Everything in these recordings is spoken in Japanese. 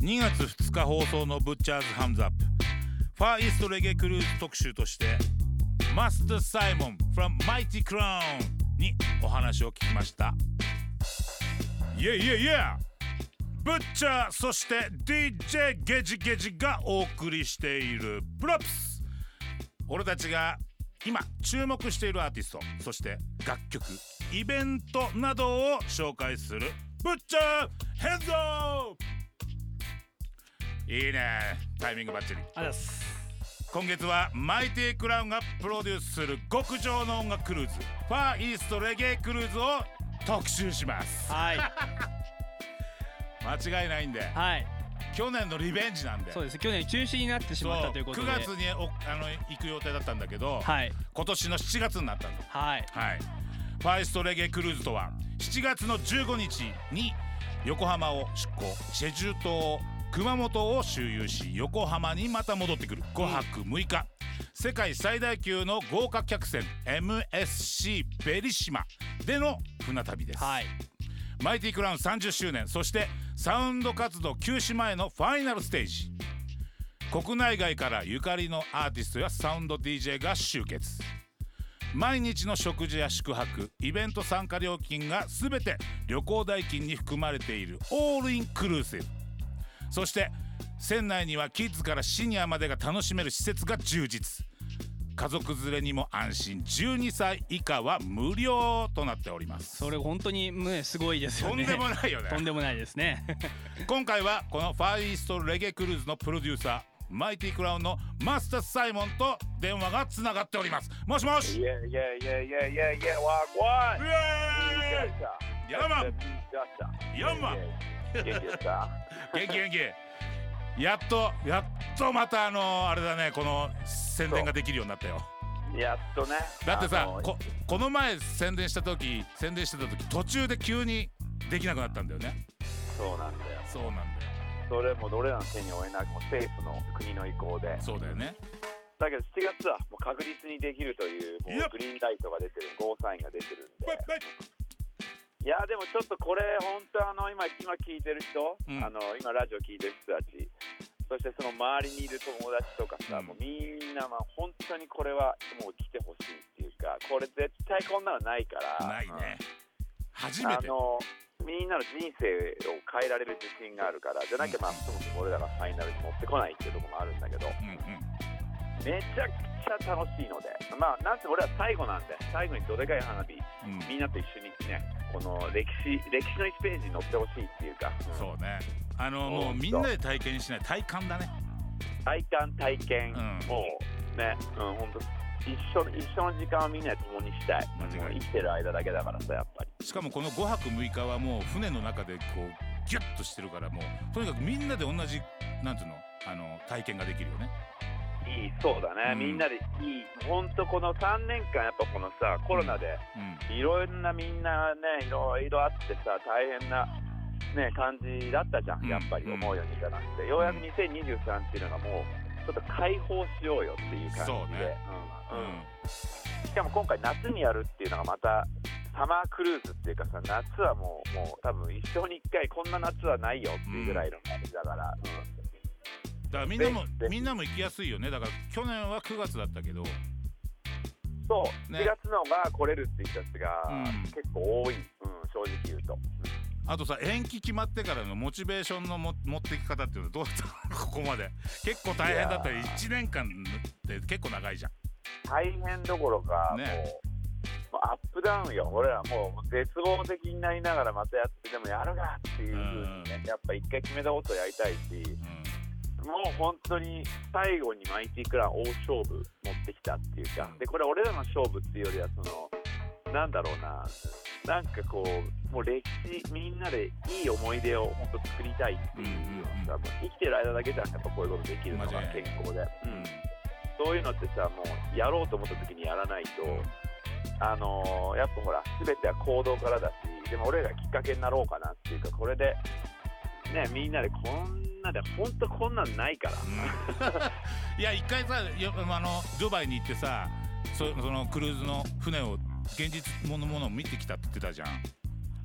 2月2日放送の Butcher's Hands Up Far East Reggae Cruise 特集としてマスター・サイモン from Mighty Crown にお話を聞きました。イェイイェイイェイ！ Butcher そして DJ ゲジゲジがお送りしている。 Props 俺たちが今注目しているアーティストそして楽曲イベントなどを紹介する。ブッチャーヘッドいいね。タイミングバッチリ。ありがとうございます。今月はマイティクラウンがプロデュースする極上の音楽クルーズ。ファーイーストレゲエクルーズを特集します。はい。間違いないんで。はい。去年のリベンジなんで。そうです。去年中止になってしまったということで。9月におあの行く予定だったんだけど、はい。今年の7月になったんだはい。はい。ファーイーストレゲエクルーズとは7月の15日に横浜を出港。チェジュ島熊本を周遊し横浜にまた戻ってくる。5泊6日、世界最大級の豪華客船 MSC ベリシマでの船旅です、はい。マイティクラウン30周年。そしてサウンド活動休止前のファイナルステージ。国内外からゆかりのアーティストやサウンド DJ が集結。毎日の食事や宿泊イベント参加料金が全て旅行代金に含まれているオールインクルーシブそして船内にはキッズからシニアまでが楽しめる施設が充実家族連れにも安心12歳以下は無料となっておりますそれ本当にねすごいですよねとんでもないよねとんでもないですね今回はこのファーイーストレゲクルーズのプロデューサーマイティクラウンのマスター・サイモンと電話がつながっておりますもしもし yeah, wagwan! イエーイヤマンヤマン元気ですか？元気元気やっとやっとまたあのあれだねこの宣伝ができるようになったよやっとね。だってさここの前宣伝した時宣伝してた時途中で急にできなくなったんだよねそうなんだよ。そうなんだよそれもどれらの手に負えなくも政府の国の意向で。そうだよねだけど7月はもう確実にできるというもうグリーンライトが出てる、ゴーサインが出てるんで。はいやでもちょっとこれ本当あの今今聞いてる人、うん。あの今ラジオ聞いてる人たちそしてその周りにいる友達とかさ、うん。もうみんなまあ本当にこれはもう来てほしいっていうかこれ絶対こんなのないからないね。初うん。めて。あのみんなの人生を変えられる自信があるからじゃなきゃまあそもそも俺らがファイナルに持ってこないっていうところもあるんだけど。うんうんめちゃくちゃ楽しいので。まあなんせ俺は最後なんで最後にどでかい花火うん。みんなと一緒にねこの歴史歴史の1ページに載ってほしいっていうか、うん。そうね。あのもうみんなで体験しない。体感だね。体感体験。うん。をね、うん、本当一緒の一緒の時間をみんなで共にしたい。間違い生きてる間だけだからさやっぱり。しかもこの5泊6日はもう船の中でこうギュッとしてるからもうとにかくみんなで同じなんていうの？あの体験ができるよねいいそうだね、うん。みんなでいい。本当この3年間やっぱこのさコロナでうん。いろんなみんなねいろいろあってさ大変なね感じだったじゃん、うん。やっぱり思うようにいかなくて、ようやく2023っていうのがもうちょっと解放しようよっていう感じで。そうね。うんうん。うん。しかも今回夏にやるっていうのがまたサマークルーズっていうかさ夏はもうもう多分一生に一回こんな夏はないよっていうぐらいの感じだから、うんだからみんなもみんなも行きやすいよね。だから去年は9月だったけど。そう、ね。4月のが来れるって人たちがうん。結構多い、うん、正直言うと。あとさ延期決まってからのモチベーションのも持っていき方っていうのはどうだった ここまで。結構大変だったりいやー。1年間って結構長いじゃん。大変どころか、ね。もうもうアップダウンよ、俺らもう絶望的になりながらまたやって、でもやるがっていうふうにね、やっぱ一回決めたことをやりたいし、うもう本当に最後にマイティクラウン大勝負持ってきたっていうか、でこれ、俺らの勝負っていうよりは、そのなんだろうな、なんかこうもう歴史みんなでいい思い出を本当作りたいっていうのさ、もう生きてる間だけじゃんやっぱこういうことできるのが健康で、ううん。ん、そういうのってさもうやろうと思った時にやらないと、あのーやっぱほら全ては行動からだしでも俺らがきっかけになろうかなっていうかこれでねみんなでこんなで本当こんなんないから、いや一回さよあのドバイに行ってさそそのクルーズの船を現実ものものを見てきたって言ってたじゃん。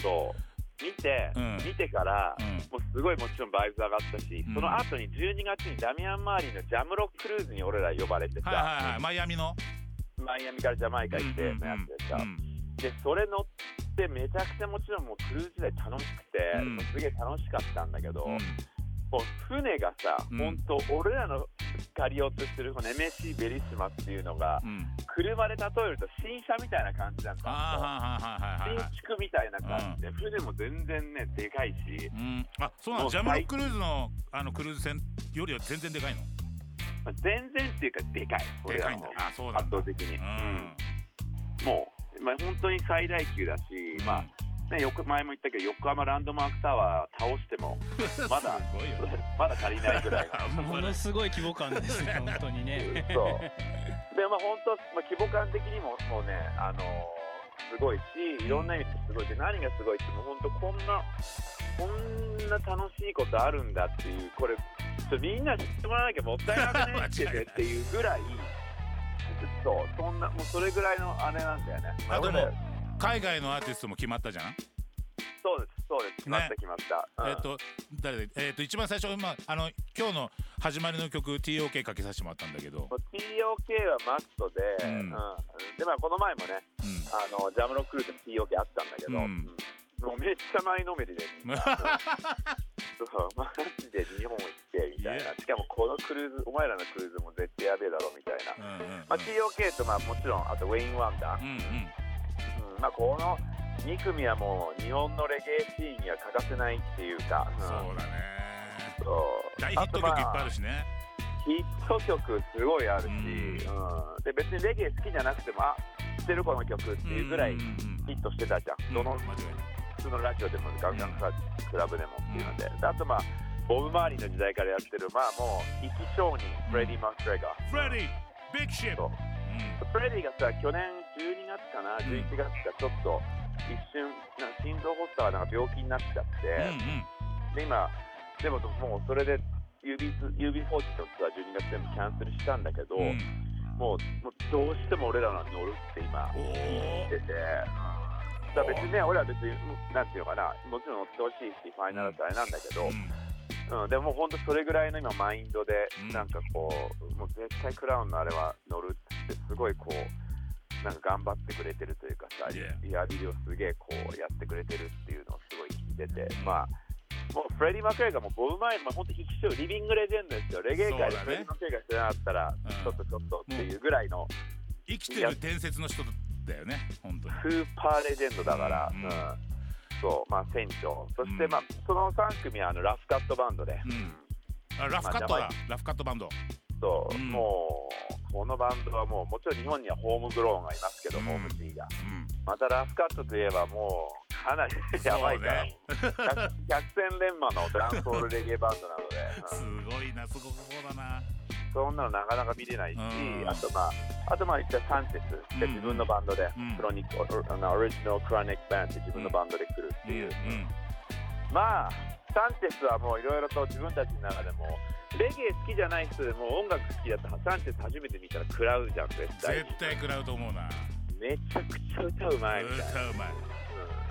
そう。見て、うん。見てから、うん。もうすごいもちろんバイブ上がったし、うん。その後に12月にダミアン周りのジャムロッククルーズに俺ら呼ばれてさ、はいはいはい。マイアミの？マイアミからジャマイカ行ってのやつでさ、うん。でそれ乗ってめちゃくちゃもちろんもうクルーズ時代楽しくて、すげえ楽しかったんだけど、うんもう船がさ、うん。本当俺らの借りようとしてるこの MSC ベリッシマっていうのが、うん。車で例えると新車みたいな感じなんだ新築みたいな感じで、船も全然ねでかいし、うん。あそうなの？ジャムロッククルーズのあのクルーズ船よりは全然でかいの？まあ、全然っていうかでかい。でかいんだ。あそ圧だ。倒的に、うん。うん。もう、まあ、本当に最大級だし、まあね、よく前も言ったけど横浜ランドマークタワー倒しても まだまだ足りないぐらい。の ものすごい規模感ですね、本当にね。そう。でまあ本当、まあ、規模感的にももうねあのーすごいしいろんな意味ですごいし何がすごいってもう本当こんなこんな楽しいことあるんだっていうこれみんな知ってもらわなきゃもったいなくねっててっていうぐらいそうそんなもうそれぐらいの姉なんだよね、まあとも海外のアーティストも決まったじゃん？そうですそうです。決まったね決まった、うん。えっと誰でえっと一番最初まああの今日の始まりの曲 TOK かけさせてもらったんだけど。TOK はマストで、ううん。んでまあこの前もねうん。あのジャムロッククルーズの TOK あったんだけど、もうめっちゃ前のめりで そうマジで日本行ってみたいな.しかもこのクルーズお前らのクルーズも絶対やべえだろみたいな、うんうんうん。まあ、TOK とまあもちろんあとウェイン・ワンダー、うんうんうんまあ、この2組はもう日本のレゲエシーンには欠かせないっていうか、うんそうだね。そう大ヒット曲いっぱいああるしね。とまあヒット曲すごいあるし、うん。うん。で別にレゲエ好きじゃなくてもあ知ってるこの曲っていうぐらいヒットしてたじゃん、うんどの普通のラジオでもガンガンクラブでもっていうので、であとまあボブ・マーリーの時代からやってるまあもう生き証人フレディ・マクレガー。フレディビッグシップ。フレディがさ去年12月かな11月かちょっと一瞬なんか心臓発作がなんか病気になっちゃって、うんうん。で今でももうそれで UB40 とツアー12月全部キャンセルしたんだけど、うん。もうもうどうしても俺らの乗るって今言ってて、だ別にね俺は別になんていうのかなもちろん乗ってほしいしファイナルってあれなんだけど、うん、でも本当それぐらいの今マインドで、うん。なんかこうもう絶対クラウンのあれは乗るってすごいこうなんか頑張ってくれてるというかさ.リハビリをすげえこうやってくれてるっていうのをすごい聞いてて、まあもうフレディ・マクレガーがもうボブ前まあ本当生き証 living legend ですよ。レゲエ界でフレディ・マクレガーが知らなかったら、ん。ちょっとちょっとっていうぐらいの生きてる伝説の人だよね本当に。スーパーレジェンドだから、うんうん。そう。まあ船長。そして、うん。まあその3組はあのラフカットバンドで、うん。あラフカットだ。まあラフカットバンド。そう、うん。もうこのバンドはもうもちろん日本にはホームグローンがいますけど、うん。ホーム G が。うん。またラフカットといえばもうかなりやばいから、ね百百戦錬磨のダンスホールレゲエバンドなので、すうんごいなすごくそうだな。そんなのなかなか見れないし、うん。あとまああとまあ言ったサンチェスって自分のバンドで、うん。クロニックオリジナルクロニックバンドって自分のバンドで来るっていう、うん。まあサンチェスはもういろいろと自分たちの中でもレゲエ好きじゃない人でも音楽好きだったらサンチェス初めて見たら食らうじゃん絶対絶対食らうと思うな。めちゃくちゃ歌うまいみたいな、歌うまい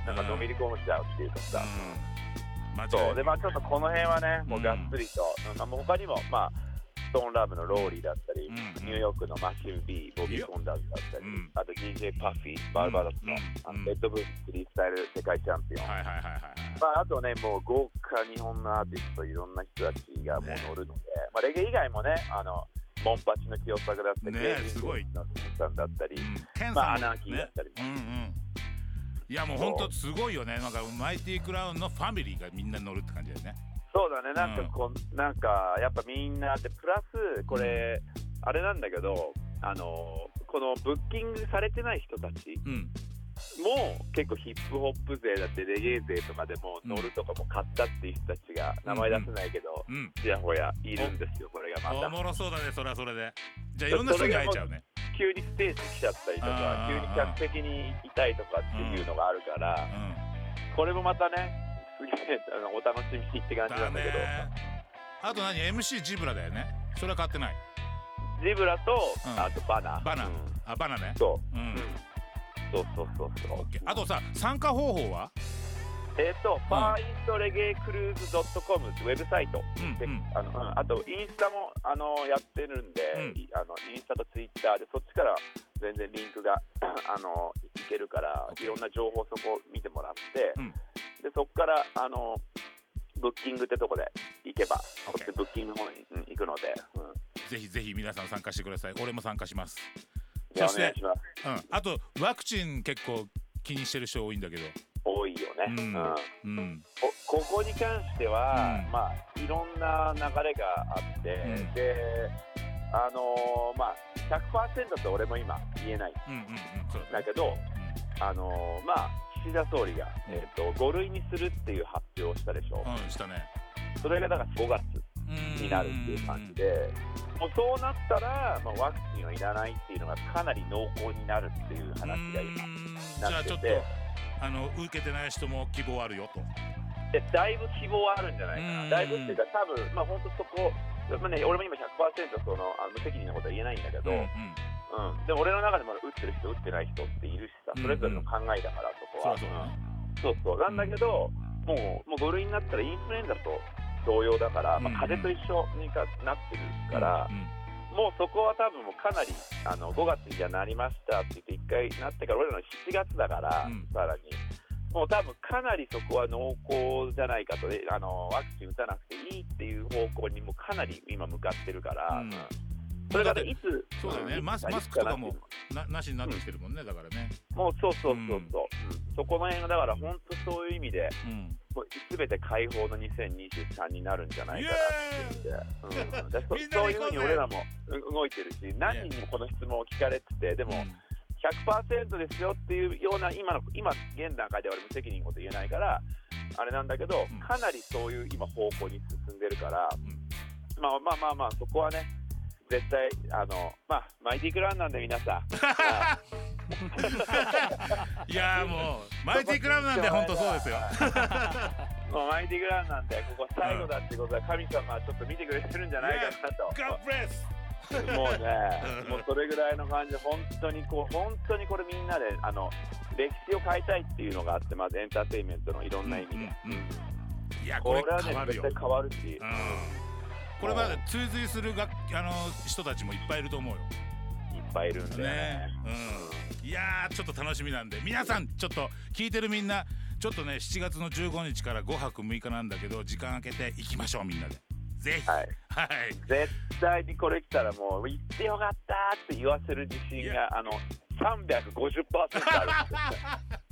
うん、なんかのめり込んじゃうっていうかさ、うん。そう。でまあちょっとこの辺はねもうがっつりと、うんまあ、他にもまあストーンラブのローリーだったり、うんニューヨークのマッシブ B ボビー・コンダーズだったり、うん。あと DJ パフィーバルバドスの,、うんあうん。のレッドブースフリースタイル世界チャンピオン、はいはいはいはいはい。まあ、あとね、もう豪華日本のアーティスト、いろんな人たちがもう乗るので、まあ、レゲエ以外もね、あのモンパチの清作だったり、ねすごい。のさんだったり、うん。ケンまあ、アナーキーだったりも、うんうん。いやもう本当すごいよね。なんかマイティクラウンのファミリーがみんな乗るって感じだよねそうだね、なんかこう、なんかやっぱみんなで、プラス、これ、あれなんだけど、あのこのブッキングされてない人たち、うん。もう結構ヒップホップ勢だってレゲエ勢とかでも乗るとかも買ったっていう人たちが名前出せないけど、うん。ちやほやいるんですよこれがまた。おもろそうだねそれはそれで。じゃあいろんな人に会えちゃうね。急にステージ来ちゃったりとか急に客席にいたいとかっていうのがあるから、うん。これもまたねすげえあのお楽しみって感じなだんだけど。ね。あと何？MC ジブラだよね。それは買ってない。ジブラと、うん。あとバナバナうん。あバナね。そう。う、ん。うん、そうそうそうそう。あとさ参加方法は？えっ、と、ファーイーストレゲエクルーズドットコムってウェブサイト。で、うんうん。あのうんあとインスタもあのやってるんで、うん。いあのインスタとツイッターでそっちから全然リンクがあのいけるから、いろんな情報そこ見てもらって、うん。でそこからあのブッキングってとこで行けば、っちブッキングの方に、うん行くので、うん、ぜひぜひ皆さん参加してください。俺も参加します。そして。うん。あとワクチン結構気にしてる人多いんだけど多いよね。うん。うん。うん。こここに関しては、うん。まあいろんな流れがあって、うん。であのーまあ100%と俺も今言えない。うんうんうんだけど、あのーまあ岸田総理が、えっと5類にするっていう発表をしたでしょ、うんしたね。それがだから5月うん。になるっていう感じで、もうそうなったら、まあ、ワクチンはいらないっていうのがかなり濃厚になるっていう話が今うん。じゃあちょっとなっててあの受けてない人も希望あるよと。でだいぶ希望はあるんじゃないかうん。な、だいぶっていうか、多分まあ本当そこ、まあね、俺も今100%そのあの無責任なことは言えないんだけど、うんうん。でも俺の中でも打ってる人、打ってない人っているしさ、うんそれぞれの考えだから、そこは。そうそうだね。そうそう。なんだけど、もうもう5類になったらインフルエンザと同様だから、まうんあ、風邪と一緒にかなってるから、うんもうそこは多分もうかなりあの5月にじゃあなりましたって言って、1回なってから、俺らの7月だから、うんさらに。もう多分かなりそこは濃厚じゃないかと、えあのワクチン打たなくていいっていう方向にもかなり今向かってるから、うんそれがいつ、そうだよね。んマスマスクとかもなななしになってきてるもんねだからね。もうそうそうそうそう、そこの辺がだから本当そういう意味で、うん。もう全て解放の2023になるんじゃないかなって言って、うん、でそういうふうに俺らもうん動いてるし、何人にもこの質問を聞かれてて、でも100%ですよっていうような、今の今現段階では俺無責任なこと言えないから、あれなんだけどうん、かなりそういう今方向に進んでるから、うん。まあまあまあまあ、そこはね、絶対、あの、まあ、マイティクランなんで皆さん、ま あいやーもうマイティクラブなんで 本当そうですよ。もうマイティグランなんで、ここ最後だってことは、神様はちょっと見てくれてるんじゃないかなと、もうねうん、もうそれぐらいの感じで、本当にこう、本当にこれみんなで、あの、歴史を変えたいっていうのがあって、まずエンターテインメントのいろんな意味で。うんうんうんいやこれはね絶対変わるし、うんこれまで追随するがあの人たちもいっぱいいると思うよ。いっぱいいるんで、ね。うん。いやーちょっと楽しみなんで。皆さんちょっと聞いてるみんなちょっとね7月の15日から5泊6日なんだけど時間空けて行きましょうみんなで。ぜひ。はい。はい。絶対にこれ来たらもう行ってよかったって言わせる自信いがあの350%あるんですよ。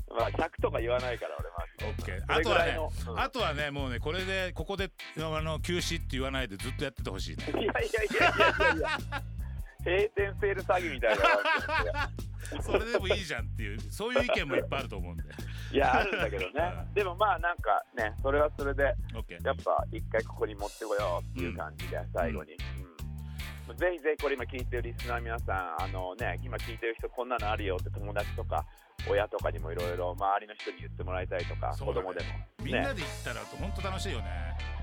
まあ100とか言わないから俺マジでオッケーそれぐあとはねうん。あとはねもうねこれでここであの休止って言わないでずっとやっててほしいね。いやいやいやいやいや。閉店セール詐欺みたいなそれでもいいじゃんっていうそういう意見もいっぱいあると思うんで。いやあるんだけどね。でもまあなんかねそれはそれでやっぱ一回ここに持ってこようっていう感じで最後に、うんぜひぜひこれ今聞いてるリスナー皆さんあのね今聞いてる人こんなのあるよって友達とか親とかにもいろいろ周りの人に言ってもらいたいとか、ね。子供でも。みんなで行ったら本当楽しいよね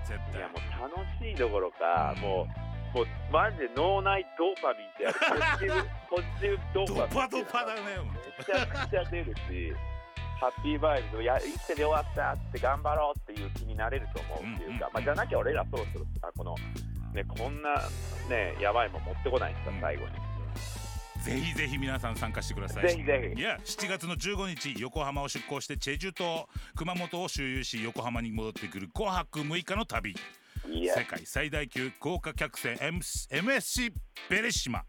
絶対。いやもう楽しいどころか、うんもうもうマジで脳内ドーパミンってやるポジティブドドーパミンパドパだねめちゃくちゃ出るしハッピーバイブスや生きてて終わったって頑張ろうっていう気になれると思うっていうか、うんうん。まあ、じゃなきゃ俺らそろそろさこのねこんなねやばいもん持ってこないんですかうん。最後に、ぜひぜひ皆さん参加してください。ぜひぜいや7月の15日横浜を出港してチェジュ島熊本を周遊し横浜に戻ってくる5泊6日の旅。世界最大級豪華客船 MSC ベレシマ。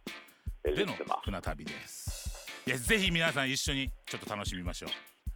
での船旅です。いやぜひ皆さん一緒にちょっと楽しみましょう